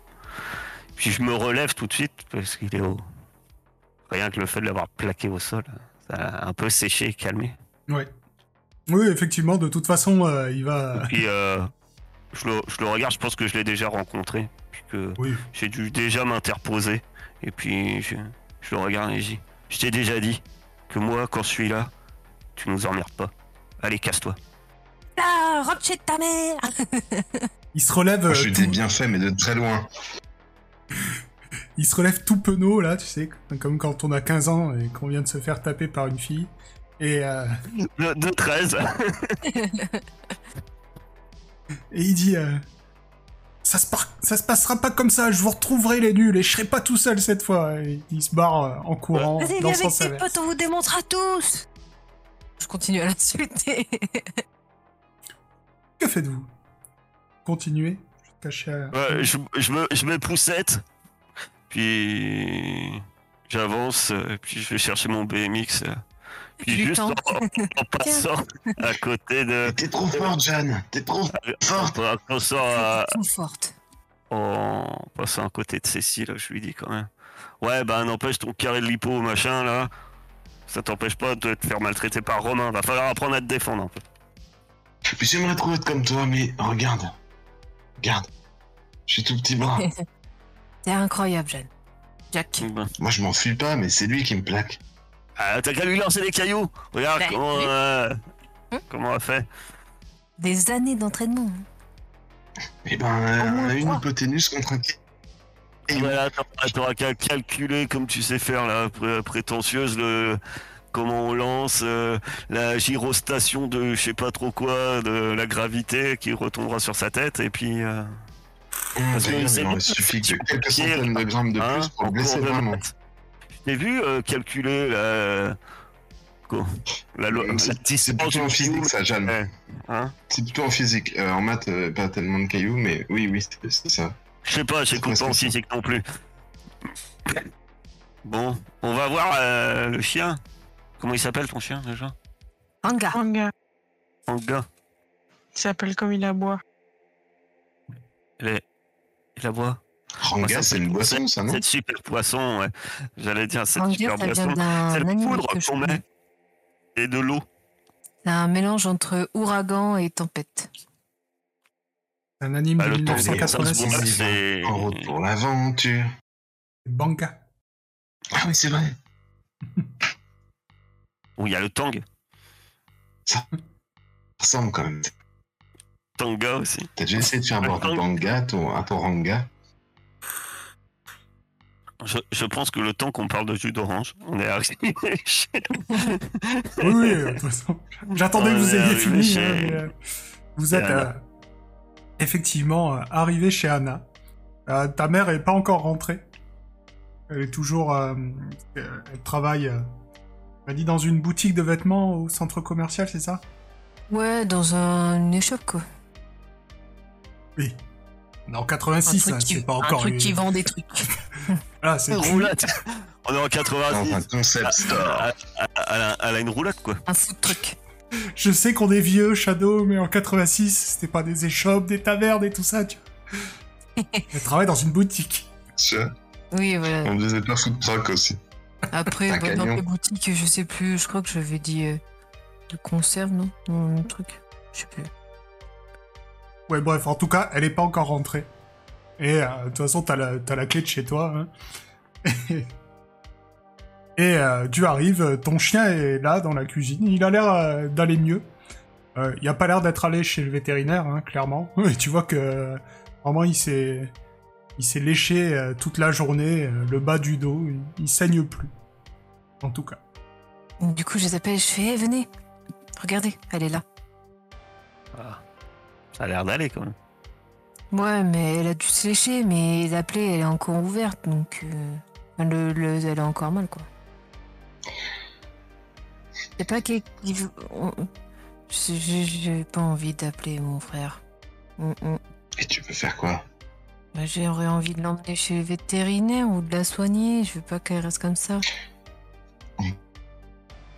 Puis je me relève tout de suite parce qu'il est au. Rien que le fait de l'avoir plaqué au sol, ça a un peu séché et calmé. Ouais. Oui, effectivement, de toute façon, euh, il va. Et puis, euh, je, le, je le regarde, je pense que je l'ai déjà rencontré. Puis que Oui. j'ai dû déjà m'interposer. Et puis, je, je le regarde et je dis Je t'ai déjà dit que moi, quand je suis là, tu nous emmerdes pas. Allez, casse-toi. Ah, rentre chez ta mère Il se relève. Moi, euh, je lui tout- bien fait, mais de très loin. Il se relève tout penaud, là, tu sais, comme quand on a 15 ans et qu'on vient de se faire taper par une fille. Et, euh, De, de 13. et il dit euh, ça, se par- ça se passera pas comme ça, je vous retrouverai les nuls et je serai pas tout seul cette fois. Et il se barre euh, en courant Vas-y, viens avec tes potes, on vous démontre à tous Je continue à l'insulter. Que faites-vous? Continuez Caché à... Ouais, je, je me, je me poussette. Puis j'avance. euh, Puis je vais chercher mon BMX. Puis juste en, passant à côté de. T'es trop forte, Jeanne. T'es trop forte. En passant à, Trop forte. en passant à côté de Cécile, je lui dis quand même. Ouais, bah n'empêche ton carré de lipo, machin là. Ça t'empêche pas de te faire maltraiter par Romain. Va falloir apprendre à te défendre un peu. Puis j'aimerais trop être comme toi, mais regarde. Regarde. J'ai tout petit bras. C'est incroyable, Jeanne. Jack. Ben, Moi, je m'enfuis pas, mais c'est lui qui me plaque. Ah, t'as qu'à lui lancer des cailloux? Regarde Ben, comment, oui. euh, Hein? comment on a fait. Des années d'entraînement. Eh ben, euh, une hypoténuse contre un. Et attends, t'auras qu'à calculer comme tu sais faire la pré- prétentieuse le comment on lance euh, la gyrostation de je sais pas trop quoi de la gravité qui retombera sur sa tête et puis euh, Parce que il suffit que quelques centaines de grammes de hein, plus pour blesser de vraiment. T'ai vu euh, calculer la quoi, la, loi- C'est- la C'est distance plutôt en physique, ça, Jeanne. Ouais, hein C'est plutôt en physique. Euh, en maths, euh, pas tellement de cailloux, mais oui, oui, c'est ça. Je sais pas, j'écoute pas en physique non plus. Bon, on va voir euh, le chien. Comment il s'appelle ton chien déjà? Ranga. Un gars Anga. qui s'appelle comme il aboie. Il est... Il aboie? Ranga, ça, c'est une boisson, ça, non Cette super poisson, ouais. J'allais dire cette Ranga, super boisson. C'est animal poudre qu'on met. Et de l'eau. C'est un mélange entre ouragan et tempête. Un anime Bah, de le temps, ça se 1986. voit, On y c'est- va. En route pour l'aventure. Banca. Ah oui, c'est vrai. Où il y a le tang. Ça ressemble quand même. Tanga aussi. T'as déjà essayé de faire boire du banga ton, à ton ranga? Je, je pense que le temps qu'on parle de jus d'orange, on est arrivé chez- Oui, oui, de toute façon. J'attendais que On vous est ayez fini. chez- hein, mais, euh, vous êtes euh, effectivement euh, arrivé chez Anna. Euh, ta mère est pas encore rentrée. Elle est toujours. euh, euh, elle travaille. euh, elle dit dans une boutique de vêtements au centre commercial, c'est ça? Ouais, dans un, une échoppe, quoi. Oui. En Un 86, truc, hein, qui, c'est pas un encore. truc une- qui vend des trucs. Ah, c'est Une roulette. On est en Dans un 86. concept store. Elle, elle a, une roulette quoi. Un food truck. Je sais qu'on est vieux, Shadow, mais en 86, c'était pas des échoppes, des tavernes et tout ça, tu vois. Elle travaille dans une boutique. Tu vois, Oui, voilà. On faisait pas food truck aussi. Après, Un bah, dans les boutiques, je sais plus, je crois que j'avais dit euh, de conserve, non? Non, un truc. Je sais plus. Ouais, bref, en tout cas, elle est pas encore rentrée. Et euh, de toute façon, t'as la, clé de chez toi. hein. Et euh, tu arrives, ton chien est là dans la cuisine. Il a l'air euh, d'aller mieux. Euh, il a pas l'air d'être allé chez le vétérinaire, hein, clairement. Et tu vois que vraiment il s'est il s'est léché euh, toute la journée, euh, le bas du dos, il, il saigne plus. En tout cas. Du coup, je les appelle, je fais, Eh, venez, regardez, elle est là. Ah. Ça a l'air d'aller quand même. Ouais, mais elle a dû se lécher, mais la plaie, elle est encore ouverte, donc euh, le, le- elle a encore mal, quoi. C'est pas qu'il j'ai- pas envie d'appeler mon frère. Mm, mm. Et tu peux faire quoi? Bah, J'aurais envie de l'emmener chez le vétérinaire ou de la soigner. Je veux pas qu'elle reste comme ça.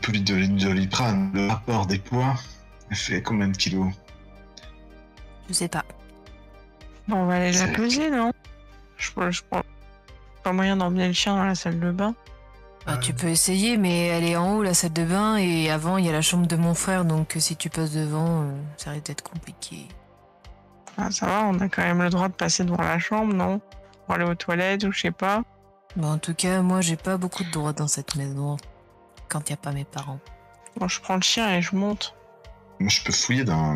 Plus de doliprane, le rapport des poids, elle fait combien de kilos? Je sais pas. On va aller la peser, non? Je prends, je prends pas moyen d'emmener le chien dans la salle de bain. Bah, Euh, tu peux essayer, mais elle est en haut, la salle de bain, et avant, il y a la chambre de mon frère, donc euh, si tu passes devant, euh, ça risque d'être compliqué. Ah, ça va, on a quand même le droit de passer devant la chambre, non? Pour aller aux toilettes ou je sais pas. Bah, en tout cas, moi, j'ai pas beaucoup de droits dans cette maison quand il n'y a pas mes parents. Bon, je prends le chien et je monte. Moi, je peux fouiller dans.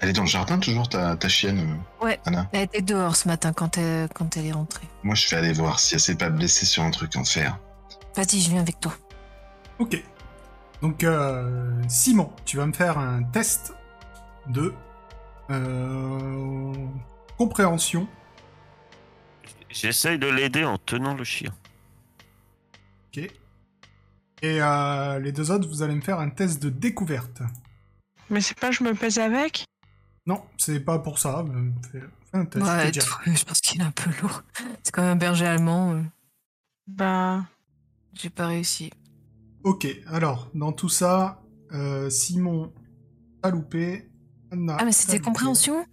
Elle est dans le jardin toujours, ta, ta chienne, euh, Ouais. Anna? Elle était dehors ce matin quand elle, quand elle est rentrée. Moi, je vais aller voir si elle s'est pas blessée sur un truc en fer. Vas-y, je viens avec toi. Ok. Donc, euh, Simon, tu vas me faire un test de euh, compréhension. J'essaye de l'aider en tenant le chien. Ok. Et euh, les deux autres, vous allez me faire un test de découverte. Mais c'est pas je me pèse avec Non, c'est pas pour ça. Fais, fais un test. je te Ouais, je pense qu'il est un peu lourd. C'est comme un berger allemand. euh, Bah, J'ai pas réussi. Ok, alors, dans tout ça, euh, Simon a loupé. Anna Ah, mais c'était compréhension?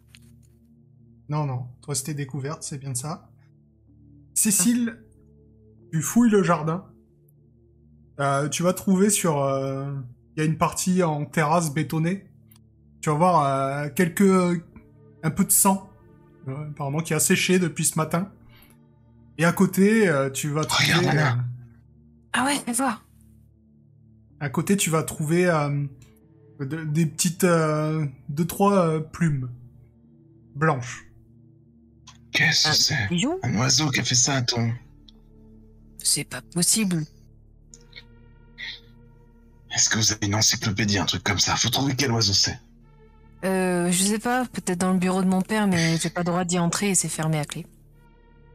Non, non, toi c'était découverte, c'est bien ça. Cécile, tu fouilles le jardin. Euh, tu vas trouver sur... euh, Il y a une partie en terrasse bétonnée. Tu vas voir euh, quelques... un peu de sang, euh, apparemment qui a séché depuis ce matin. Et à côté, euh, tu vas trouver... Regarde, euh, Ah ouais, fais voir. À côté, tu vas trouver euh, de- des petites... euh, deux, trois euh, plumes blanches. Qu'est-ce que Un c'est Un oiseau qui a fait ça à ton. C'est pas possible. Est-ce que vous avez une encyclopédie, un truc comme ça? Faut trouver quel oiseau c'est. Euh, je sais pas, peut-être dans le bureau de mon père, mais j'ai pas le droit d'y entrer et c'est fermé à clé.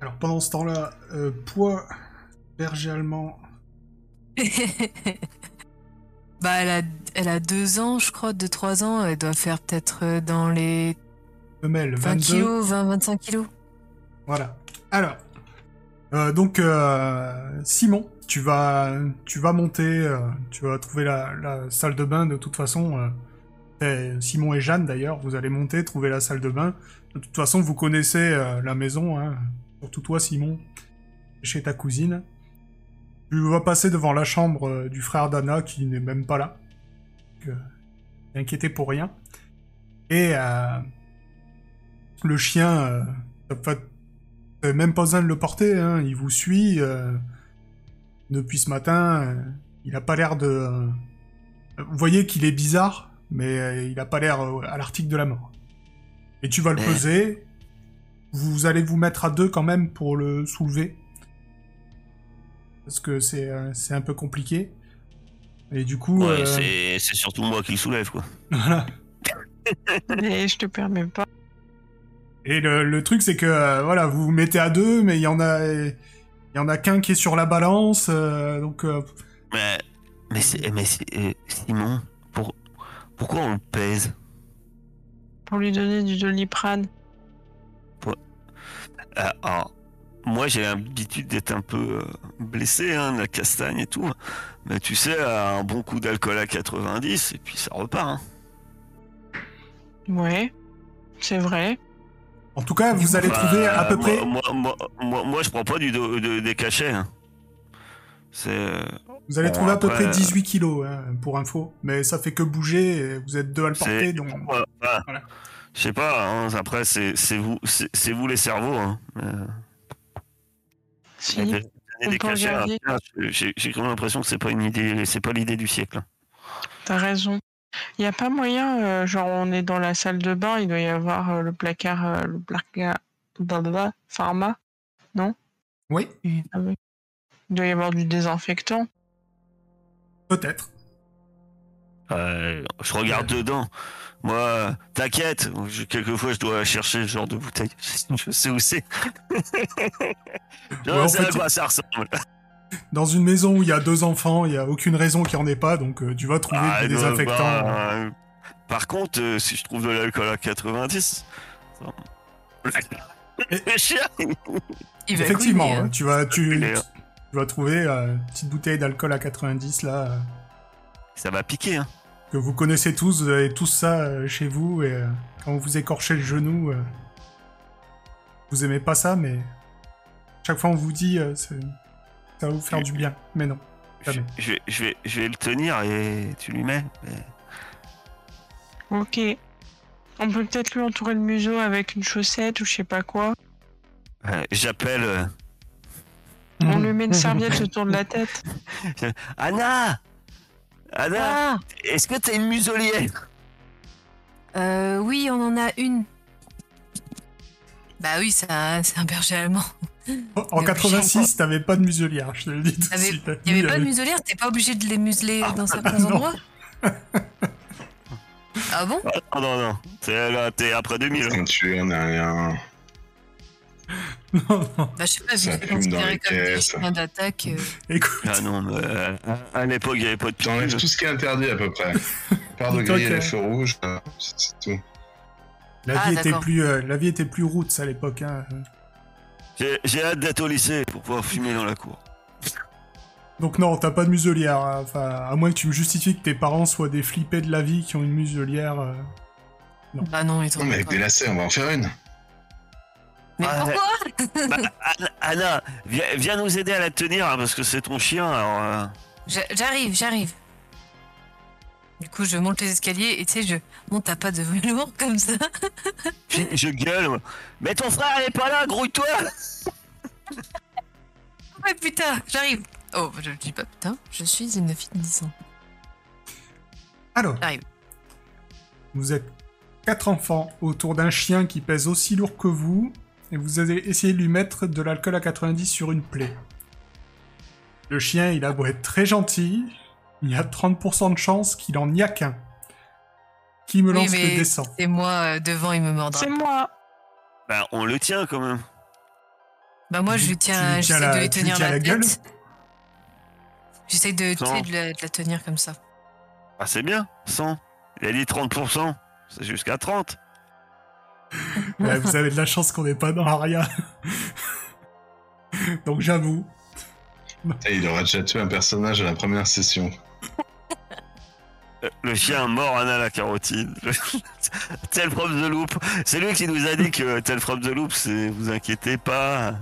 Alors pendant ce temps-là, euh, poids berger allemand. bah, elle a, elle a deux ans, je crois, deux, trois ans. Elle doit faire peut-être euh, dans les Femelle, 20 22. kilos, 20, 25 kilos. Voilà. Alors, euh, donc euh, Simon, tu vas, tu vas monter, euh, tu vas trouver la, la salle de bain de toute façon. Simon et Jeanne d'ailleurs, vous allez monter, trouver la salle de bain. De toute façon, vous connaissez euh, la maison, hein, surtout toi Simon, chez ta cousine. Tu vas passer devant la chambre euh, du frère d'Anna qui n'est même pas là. Euh, inquiété pour rien. Et le chien, t'as même pas besoin de le porter, hein, il vous suit. depuis ce matin, il a pas l'air de... vous voyez qu'il est bizarre, mais euh, il a pas l'air euh, à l'article de la mort. Et tu vas le Mais- peser. Vous allez vous mettre à deux quand même pour le soulever. Parce que c'est euh, c'est un peu compliqué. Et du coup... Ouais, euh, c'est- c'est surtout moi qui le soulève, quoi. voilà. mais je te permets pas. Et le, le truc, c'est que euh, voilà, vous vous mettez à deux, mais il y en a, il y en a qu'un qui est sur la balance, euh, donc euh, Mais, mais, c'est- mais c'est- euh, Simon, pour, pourquoi on le pèse Pour lui donner du doliprane. Euh, alors, moi, j'ai l'habitude d'être un peu euh, blessé, hein, de la castagne et tout. Mais tu sais, un bon coup d'alcool à 90, et puis ça repart. Hein. Ouais, c'est vrai. en tout cas, vous allez Bah, trouver à peu moi, près, Moi, moi, moi, moi, je prends pas du do- de- des cachets. hein. C'est. Euh, vous allez bon, trouver à peu près 18 kilos hein, pour info, mais ça fait que bouger. et vous êtes deux à le porter, donc Ouais, enfin, Voilà. Je sais pas, hein, après, c'est vous, vous les cerveaux. Hein. Euh, Si. j'ai- J'ai quand même l'impression que c'est pas une idée, c'est pas l'idée du siècle. T'as raison. Il n'y a pas moyen, euh, genre on est dans la salle de bain, il doit y avoir euh, le placard, euh, le placard, blablabla, pharma, Oui, il doit y avoir du désinfectant. Peut-être. Euh, je regarde dedans. Moi, t'inquiète, quelquefois je dois chercher ce genre de bouteille. Je sais où c'est. je Ouais, en sais fait, à quoi ça ressemble. Dans une maison où il y a deux enfants, il n'y a aucune raison qu'il n'y en ait pas, donc euh, tu vas trouver Ah, des désinfectants. avoir, euh, Par contre, euh, si je trouve de l'alcool à 90, ça- le chien, Il va Effectivement, hein. tu vas, tu, Vas trouver euh, une petite bouteille d'alcool à 90 là, euh, ça va piquer. Hein. que vous connaissez tous, vous avez tous ça euh, chez vous, et euh, quand vous écorchez le genou, euh, vous aimez pas ça, mais chaque fois on vous dit euh, c'est- ça va vous faire du bien, mais non. Je, Jamais. je vais, je, vais, je vais le tenir et tu lui mets. mais- Ok. On peut peut-être lui entourer le museau avec une chaussette ou je sais pas quoi. Euh, J'appelle euh, On lui met une serviette autour de la tête. Anna Anna, Ah est-ce que t'as une muselière? Euh, Oui, on en a une. Bah oui, c'est un, c'est un berger allemand. En Mais 86, t'avais pas de muselière, je te le dis tout de T'avais- suite. Il n'y avait pas de euh, muselière, t'es pas obligé de les museler dans certains non. endroits Ah bon? Oh non, non, t'es là, t'es après 2000. hein. Quand tu en as rien. Non, non, Bah je sais pas, Ça j'étais fume dans considéré les comme des caisses. chiens d'attaque. euh. écoute, Ah non, mais euh, à l'époque, il n'y avait pas de T'enlèves tout ce qui est interdit à peu près. Part de griller les feux rouges, euh, c'est tout. la Ah, vie était plus, euh, la vie était plus roots à l'époque. Hein. J'ai- hâte d'être au lycée pour pouvoir fumer dans la cour. Donc non, t'as pas de muselière. hein. Enfin, à moins que tu me justifies que tes parents soient des flippés de la vie qui ont une muselière. euh. Bah non, ils Non, mais avec des lacets, on va en faire une. Mais Ah, pourquoi? Bah, Anna, viens, viens nous aider à la tenir hein, parce que c'est ton chien. Alors, euh, J'a- J'arrive, j'arrive. Du coup, je monte les escaliers et tu sais, je monte à pas de velours comme ça. je, je gueule. moi. Mais ton frère, elle est pas là, grouille-toi Ouais, putain, j'arrive. Oh, je dis pas putain, je suis une fille de 10 ans. Alors, J'arrive. vous êtes quatre enfants autour d'un chien qui pèse aussi lourd que vous, et vous avez essayé de lui mettre de l'alcool à 90 sur une plaie. Le chien, il a beau être très gentil, il y a 30% de chance qu'il en y a qu'un. Qui me lance le descend Et moi, euh, devant, il me mordra. C'est moi. Bah, on le tient quand même. Bah moi, je lui tiens, j'essaie la- de lui tenir la, la gueule? tête. J'essaie la, de la tenir comme ça. Ah, c'est bien, 100. Il a dit 30%. C'est jusqu'à 30. Ouais, Vous avez de la chance qu'on n'est pas dans Aria. Donc j'avoue, il aura déjà tué un personnage à la première session. Euh, Le chien mort Anna la carotide. tel from the loop. C'est lui qui nous a dit que tel from the loop, c'est vous inquiétez pas.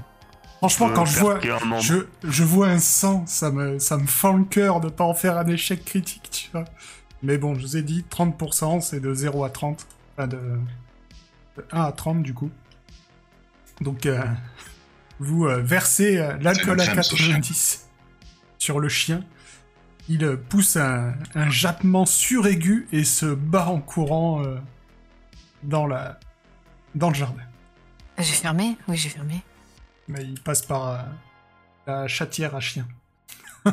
franchement, peut quand je vois, je, je vois un sang, ça me, ça me fend le cœur de pas en faire un échec critique, tu vois. Mais bon, je vous ai dit, 30%, c'est de 0 à 30. Enfin, de 1 à 30, du coup. Donc, euh, vous euh, versez euh, l'alcool à C'est une crème, ce chien. 90 sur le chien. Il euh, pousse un, un jappement suraigu et se bat en courant euh, dans, la, dans le jardin. J'ai fermé Oui, j'ai fermé. Mais il passe par euh, la chatière à chien.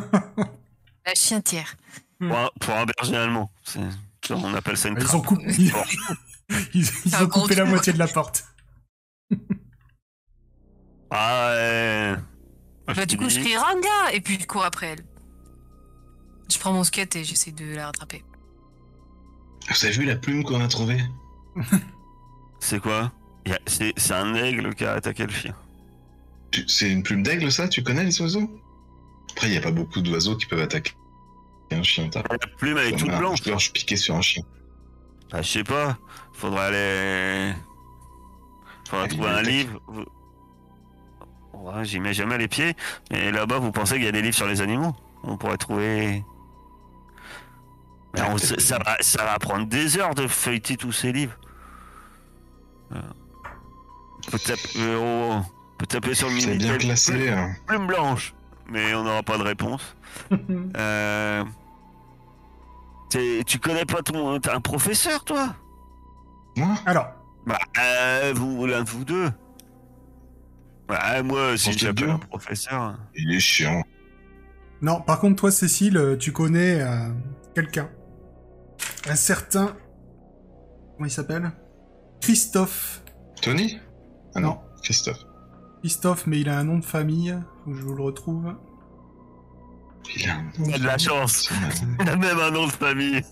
La chientière. Pour un, pour un berger allemand. On appelle ça une Ils trappe. ont coupé, ils, ils- ont coupé la moitié de la porte. Ah ouais. Bah, du coup, je crie Ranga Et puis je cours après elle. Je prends mon skate et j'essaie de la rattraper. Vous avez vu la plume qu'on a trouvée? C'est quoi? C'est c'est un aigle qui a attaqué le chien. C'est une plume d'aigle, ça? Tu connais les oiseaux? Après, il n'y a pas beaucoup d'oiseaux qui peuvent attaquer un chien. T'as La plume elle est toute blanche. gorge piqué sur un chien. Bah, je sais pas. Faudrait aller. Faudrait À trouver un livre. Ouais, J'y mets jamais les pieds. Et là-bas, vous pensez qu'il y a des livres sur les animaux? On pourrait trouver. Mais on ça, va, ça va prendre des heures de feuilleter tous ces livres. Euh, On peut taper, euh, oh, on peut taper sur le C'est bien classé. plume, hein. plume blanche, mais on n'aura pas de réponse. Euh, Tu connais pas ton. Un professeur, toi? Moi? Alors, Bah, euh, vous, l'un de vous deux. Bah, moi, si j'appelle deux? un professeur. Il est chiant. non, par contre, toi, Cécile, euh, tu connais euh, quelqu'un. Un certain. Comment il s'appelle? Christophe. Tony? Ah non, Non. Christophe. Christophe, mais il a un nom de famille. Faut que je vous le retrouve. Il a un nom de la chance. Il a même un nom de famille.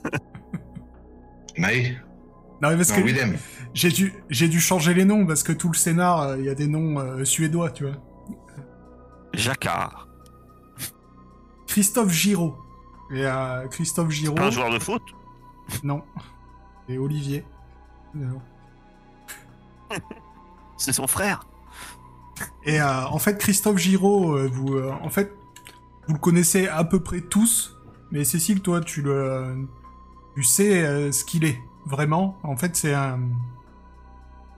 Non, mais parce Non, que Willem. j'ai dû, j'ai dû changer les noms parce que tout le scénar, euh, il y a des noms euh, suédois, tu vois. Jacquard. Christophe Giraud. Et euh, Christophe Giraud. Pas un joueur de foot? Non. Et Olivier. Non. C'est son frère. Et euh, en fait, Christophe Giraud, euh, vous, euh, en fait, vous le connaissez à peu près tous. Mais Cécile, toi, tu le, tu sais euh, ce qu'il est vraiment. En fait, c'est un,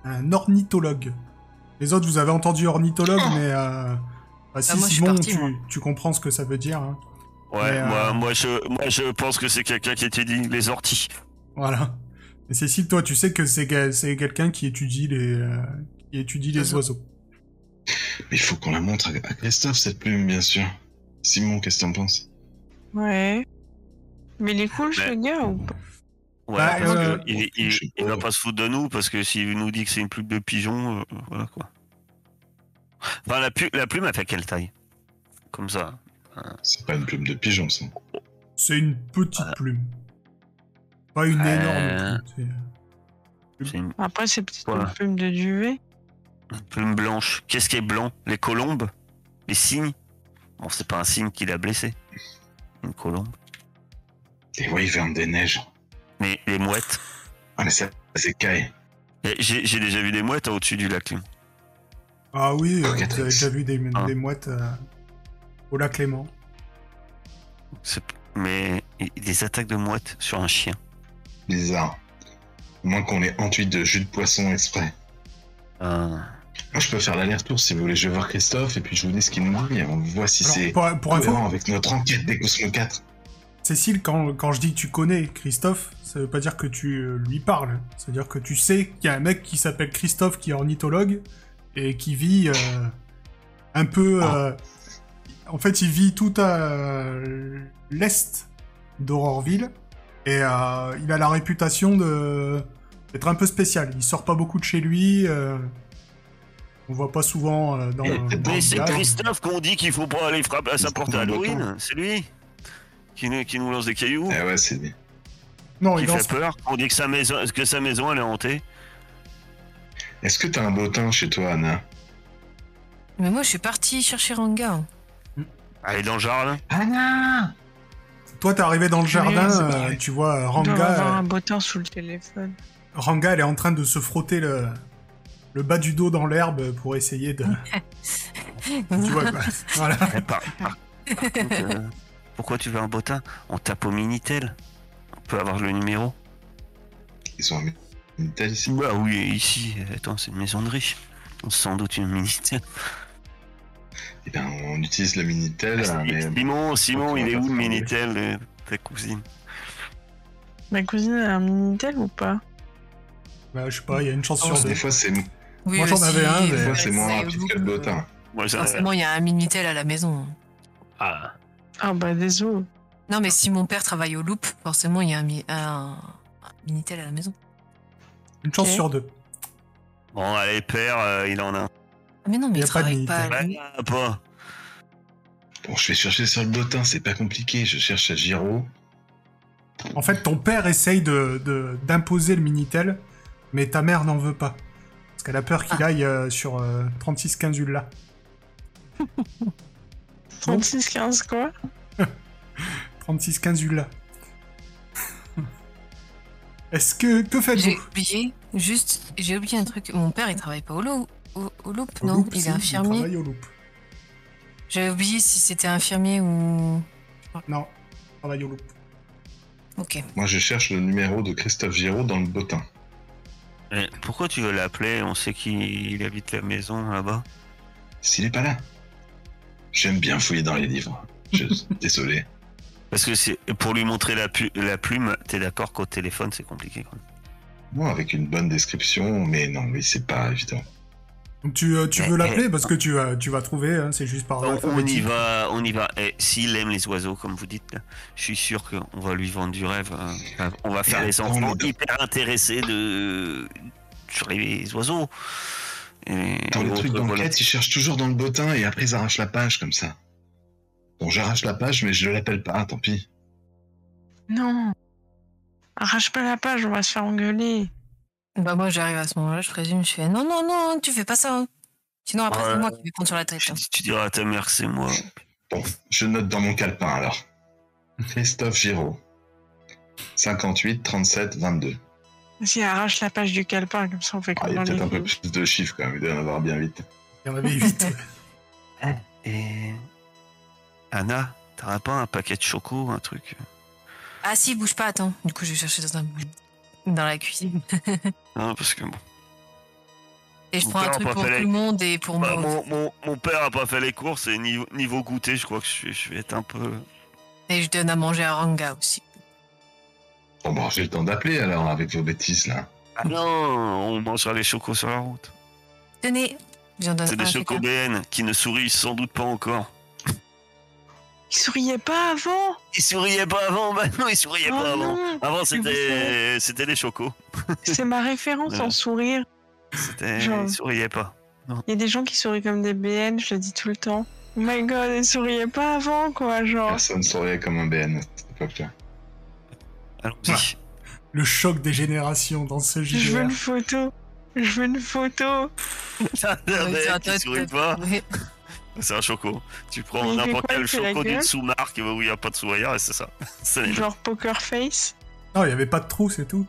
un ornithologue. Les autres, vous avez entendu ornithologue, mais euh, bah, si Ah, moi, je suis Simon, partie, tu, tu comprends ce que ça veut dire. hein. Ouais, Mais, euh, moi, moi, je, moi, je pense que c'est quelqu'un qui étudie les orties. Voilà. Et Cécile, toi, tu sais que c'est que- c'est quelqu'un qui étudie les, euh, qui étudie les oiseaux. Mais il faut qu'on la montre à à Christophe, cette plume, bien sûr. Simon, qu'est-ce que t'en penses? Ouais. Mais il est cool, ce gars, ou pas? Ouais, Bah, parce euh, que il, va pas se foutre de nous parce que s'il nous dit que c'est une plume de pigeon, euh, voilà quoi. Enfin, la, pu- la plume, elle fait quelle taille? Comme ça. C'est pas une plume de pigeon, ça. C'est une petite plume. Pas une Euh, énorme plume. c'est- C'est une, Après, c'est peut-être Voilà. une plume de duvet. une plume blanche. Qu'est-ce qui est blanc? Les colombes? Les cygnes? Bon, c'est pas un cygne qui l'a blessé. Une colombe. Les wyverns des neiges. Mais les mouettes. Ah, mais ça, c'est Kai. Et J'ai j'ai déjà vu des mouettes hein, au-dessus du lac. lui. Ah oui, euh, avez déjà vu des, Ah. des mouettes euh, au lac Clément. C'est- Mais des attaques de mouettes sur un chien. Bizarre. Au moins qu'on ait entuit de jus de poisson exprès. Euh, Moi, je peux faire l'aller-retour si vous voulez. Je vais voir Christophe et puis je vous dis ce qu'il nous dit. On voit si c'est pour, pour info, cohérent avec notre enquête des Cosmo 4. Cécile, quand, quand je dis que tu connais Christophe, ça veut pas dire que tu euh, lui parles. C'est-à-dire que tu sais qu'il y a un mec qui s'appelle Christophe qui est ornithologue et qui vit euh, un peu... euh, en fait, il vit tout à euh, l'est d'Aurorville et il a la réputation d'être un peu spécial. Il sort pas beaucoup de chez lui. On voit pas souvent euh, dans, Mais c'est. Christophe qu'on dit qu'il faut pas aller frapper à sa porte à Halloween. C'est lui qui nous, qui nous lance des cailloux, Ah ouais, c'est Non, qui il fait lance peur. On dit que sa maison, que sa maison elle est hantée. Est-ce que t'as un bottin chez toi, Anna? Mais moi, je suis partie chercher Ranga. Elle est dans le jardin. Anna Toi, t'es arrivé dans le jardin, euh, tu vois euh, Il doit avoir Ranga, un bottin sous le téléphone. Ranga, elle est en train de se frotter le, le bas du dos dans l'herbe pour essayer de... tu vois, quoi. Voilà. Eh, par- par- par contre, euh, pourquoi tu veux un bottin On tape au Minitel? On peut avoir le numéro. Ils ont un Minitel ici. Bah oui, ici. Attends, c'est une maison de riche. Sans doute une Minitel. Eh ben, on utilise le Minitel. euh, mais- Simon, Simon, on il est où le. Minitel de ta cousine? Ma cousine a un Minitel ou pas? Bah, je sais pas, il y a une chance Oh, sur deux. Des fois, c'est Oui, Moi, j'en avais un, mais- fois, c'est moins rapide que le. Moi, Forcément, il y a un Minitel à la maison. Ah. Ah bah désolé. Non, mais si mon père travaille au Loop, forcément, il y a un, mi- un- un Minitel à la maison. Une chance sur deux. Bon, allez, père, euh, il en a un. Ah, mais non, mais Il y il a pas de travaille pas. Pas. Bon, je vais chercher sur le bottin, c'est pas compliqué. Je cherche à Giro. En fait, ton père essaye de de- d'imposer le Minitel, mais ta mère n'en veut pas. Parce qu'elle a peur qu'il aille euh, sur euh, 3615 Ulla. 36-15 quoi 3615 Ulla. Est-ce que... Que J'ai faites-vous oublié, juste, j'ai oublié un truc. Mon père, il travaille pas au, lo- au, au Loop, Au non loop, Il si, est infirmier. travaille au loop. J'avais oublié si c'était infirmier ou. Non, il travaille au loop. Ok. Moi, je cherche le numéro de Christophe Giraud dans le bottin. Pourquoi tu veux l'appeler? On sait qu'il habite la maison là-bas. S'il est pas là. J'aime bien fouiller dans les livres. Je... Désolé. Parce que c'est pour lui montrer la, pu- la plume, t'es d'accord qu'au téléphone c'est compliqué. Quoi. Bon, avec une bonne description, mais non, oui, c'est pas évident. Tu, euh, tu Eh, veux eh. l'appeler parce que tu, vas- tu vas trouver, hein, c'est juste par On, on y va, on y va. Et s'il aime les oiseaux, comme vous dites, là, je suis sûr qu'on va lui vendre du rêve. hein. On va faire les attends, enfants hyper intéressés de sur les oiseaux. Et, Dans trucs voilà. d'enquête, ils cherchent toujours dans le bottin et après ils arrachent la page comme ça. Bon, j'arrache la page, mais je ne l'appelle pas, tant pis. Non. Arrache pas la page, on va se faire engueuler. Bah moi j'arrive à ce moment-là, je présume, je fais non non non, tu fais pas ça. hein. Sinon après Ouais. c'est moi qui vais prendre sur la tête. Tu, hein. tu diras à ta mère que c'est moi. Bon, je note dans mon calepin alors. Christophe Giraud. 58 37 22. Vas-y, arrache la page du calepin, comme ça on fait Ah, comme il y a dans peut-être un peu plus de chiffres quand même, il doit y en avoir bien vite. Il y en avait 8. Et Anna, t'auras pas un paquet de choco, un truc Ah si, bouge pas, attends. Du coup je vais chercher dans un dans la cuisine. Non, parce que bon. Et je Mon prends un truc pour tout les- le monde et pour Bah, moi. mon, mon, mon père a pas fait les courses et niveau, niveau goûter, je crois que je, je vais être un peu. Et je donne à manger à Ranga aussi. Bon, bon, j'ai le temps d'appeler alors avec vos bêtises là. Ah non, on mangera les chocos sur la route. Tenez, j'en donne C'est des chocos. BN qui ne sourient sans doute pas encore. Il souriait pas avant Ils souriaient pas avant, bah non, ils souriaient Oh pas avant. non Avant vous c'était c'était les chocos. C'est ma référence en sourire. C'était Genre- ils souriaient pas. Il y a des gens qui sourient comme des BN, je le dis tout le temps. Oh my god, ils souriaient pas avant, quoi, genre. Personne souriait comme un BN à cette époque-là. Allons-y. Ouais. Le choc des générations dans ce Je veux une photo. Je veux une photo. Ça, Ouais, un qui un- sourit pas, Ouais. C'est un choco. Tu prends n'importe quel choco d'une sous-marque où il n'y a pas de sourire et c'est ça. Genre poker face. Non, il n'y avait pas de trou, c'est tout.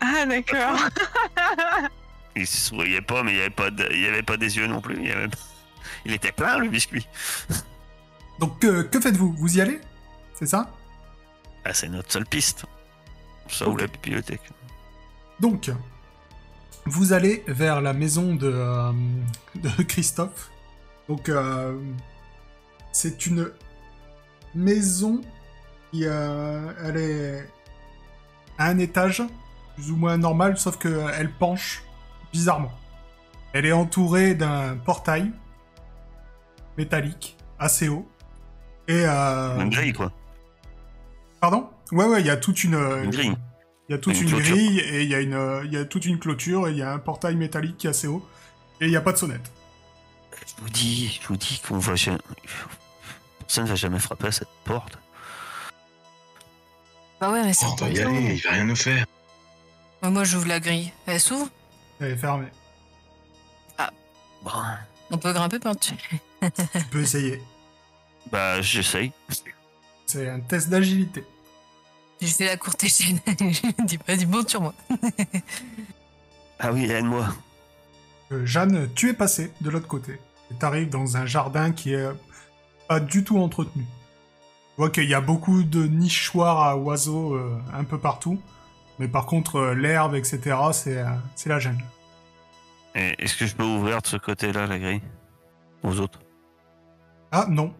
Ah, d'accord. Il souriait pas, mais il n'y avait, pas de- il y avait pas des yeux non plus. Il, y avait... il était plein le biscuit. Donc que, que faites-vous? Vous y allez? C'est ça? Ah, c'est notre seule piste. Ça ou la bibliothèque. Donc, vous allez vers la maison de, euh, de Christophe. Donc, euh, c'est une maison qui euh, elle est à un étage, plus ou moins normal, sauf qu'elle penche bizarrement. Elle est entourée d'un portail métallique assez haut. Et euh, Une grille, quoi. Pardon? Ouais, ouais, il y a toute une. Une grille. Il y a toute Une grille et il y, a une, euh, il y a toute une clôture et il y a un portail métallique qui est assez haut. Et il n'y a pas de sonnette. Je vous dis, je vous dis qu'on va jamais. Personne ne va jamais frapper à cette porte. Bah ouais, mais c'est Oh, on va y aller, il va rien nous faire. Ouais, Moi j'ouvre la grille. Elle s'ouvre Elle est fermée. Bon, On peut grimper par-dessus. Tu peux essayer. bah, j'essaye. C'est un test d'agilité. J'ai fait la courte échelle. Je dis pas du bon sur moi. Ah oui, aide-moi. Euh, Jeanne, tu es passé de l'autre côté. Et t'arrives dans un jardin qui est pas du tout entretenu. Tu vois qu'il y a beaucoup de nichoirs à oiseaux euh, un peu partout. Mais par contre, euh, l'herbe, etc., c'est euh, c'est la jungle. Et Est-ce que je peux ouvrir de ce côté-là la grille? Aux autres? Ah, non.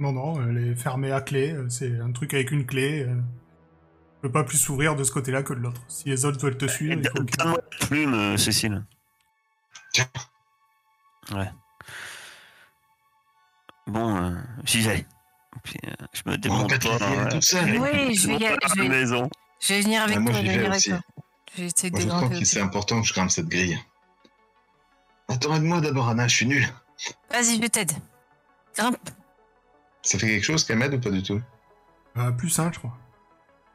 Non, non, elle est fermée à clé. euh, C'est un truc avec une clé. euh. Tu peux pas plus s'ouvrir de ce côté-là que de l'autre. Si les autres veulent te suivre, il faut que... Donne-moi la plume, Cécile. Tiens. Ouais. Bon, euh, j'y vais. Puis, euh, je me démonte pas. seule. Oui, je vais y aller, je vais- la maison. Je vais venir avec Ah, moi, toi. Je vais vais venir avec aussi. toi. Je vais essayer de je que c'est important que je grimpe cette grille. Attends, aide-moi d'abord, Anna, je suis nul. Vas-y, je t'aide. Grimpe. Ça fait quelque chose qu'elle m'aide ou pas du tout? Euh, plus un, je crois.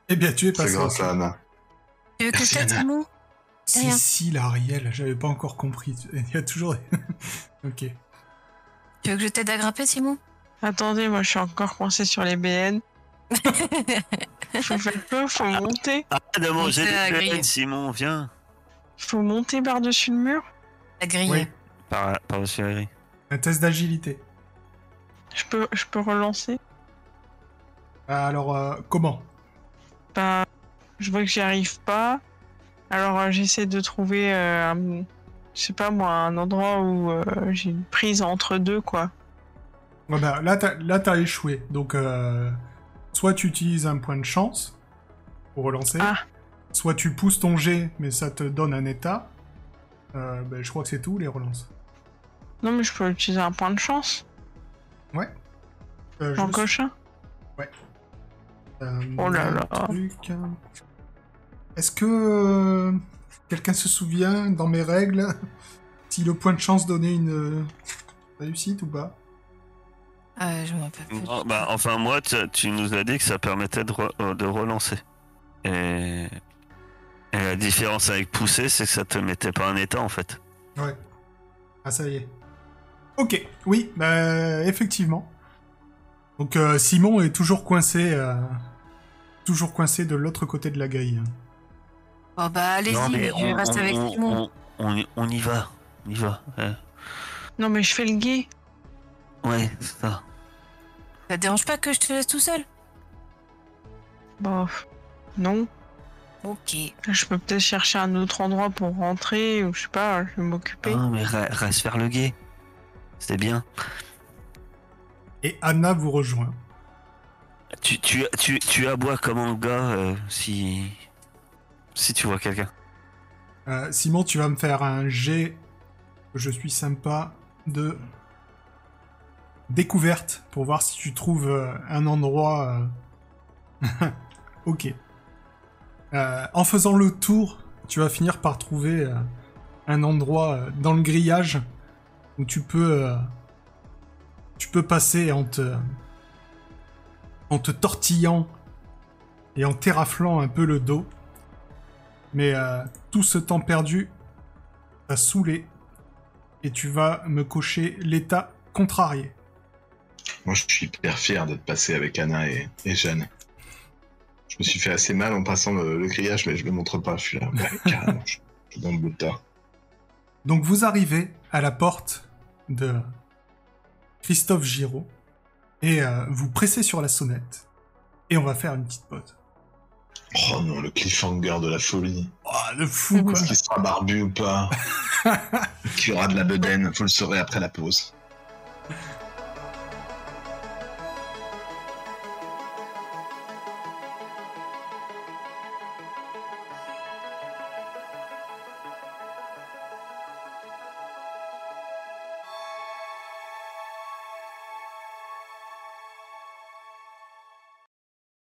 Eh bien, tu es C'est passé. grâce aussi. à Anna. Tu veux que je t'aide, Si, si, l'Ariel, j'avais pas encore compris. Il y a toujours... ok. Tu veux que je t'aide à grimper, Simon? Attendez, moi je suis encore coincé sur les BN. Faut faire quoi? Faut monter Arrête de manger des grille. graines, Simon, viens. Faut monter par-dessus le mur La grille. Oui, Par, par-dessus la grille. un test d'agilité. je peux, je peux relancer? Alors, euh, comment? Bah, je vois que j'y arrive pas. Alors euh, j'essaie de trouver, euh, un- je sais pas moi, un endroit où euh, j'ai une prise entre deux, quoi. Ouais, bah, Là, t'as là, t'as échoué. Donc, euh, soit tu utilises un point de chance pour relancer, Ah. soit tu pousses ton jet, mais ça te donne un état. Euh, ben, je crois que c'est tout, les relances. Non, mais je peux utiliser un point de chance. Euh, J'en je- coche un. euh, Oh là là. truc, hein. Est-ce que euh, quelqu'un se souvient, dans mes règles, si le point de chance donnait une euh, réussite ou pas Ah, je m'en rappelle plus. Non, bah, enfin, moi, tu, tu nous as dit que ça permettait de, re- euh, de relancer. Et... et la différence avec pousser, c'est que ça te mettait pas en état, en fait. Ouais. Ah, ça y est. Ok, oui, bah, effectivement. Donc, euh, Simon est toujours coincé, euh, toujours coincé de l'autre côté de la grille. Oh bah allez-y, Non, mais je vais on, rester avec on- Simon. on, on y- on y va. On y va. Ouais, Non, mais je fais le gay. Ouais, c'est ça. Ça te dérange pas que je te laisse tout seul? Bah, non. Ok. Je peux peut-être chercher un autre endroit pour rentrer, ou je sais pas, je vais m'occuper. Ah, mais re- reste faire le guet. C'est bien. Et Anna vous rejoint. Tu, tu, tu, tu aboies comme un gars euh, si, si tu vois quelqu'un. Euh, Simon, tu vas me faire un jet. Je suis sympa de découverte pour voir si tu trouves euh, un endroit. euh, ok. En faisant le tour, tu vas finir par trouver un endroit dans le grillage où tu peux tu peux passer en te en te tortillant et en terraflant un peu le dos. Mais euh, tout ce temps perdu t'a saoulé et tu vas me cocher l'état contrarié. Moi, je suis hyper fier d'être passé avec Anna et, et Jeanne. Je me suis fait assez mal en passant le, le grillage, mais je le montre pas. Je suis là, ouais, carrément. Je suis dans le bout de tas. Donc vous arrivez à la porte de Christophe Giraud et euh, vous pressez sur la sonnette et on va faire une petite pause. Oh non, le cliffhanger de la folie. Oh, le fou, ah, quoi. Est-ce qu'il sera barbu ou pas? Qu'il aura de la bedaine, vous le saurez après la pause.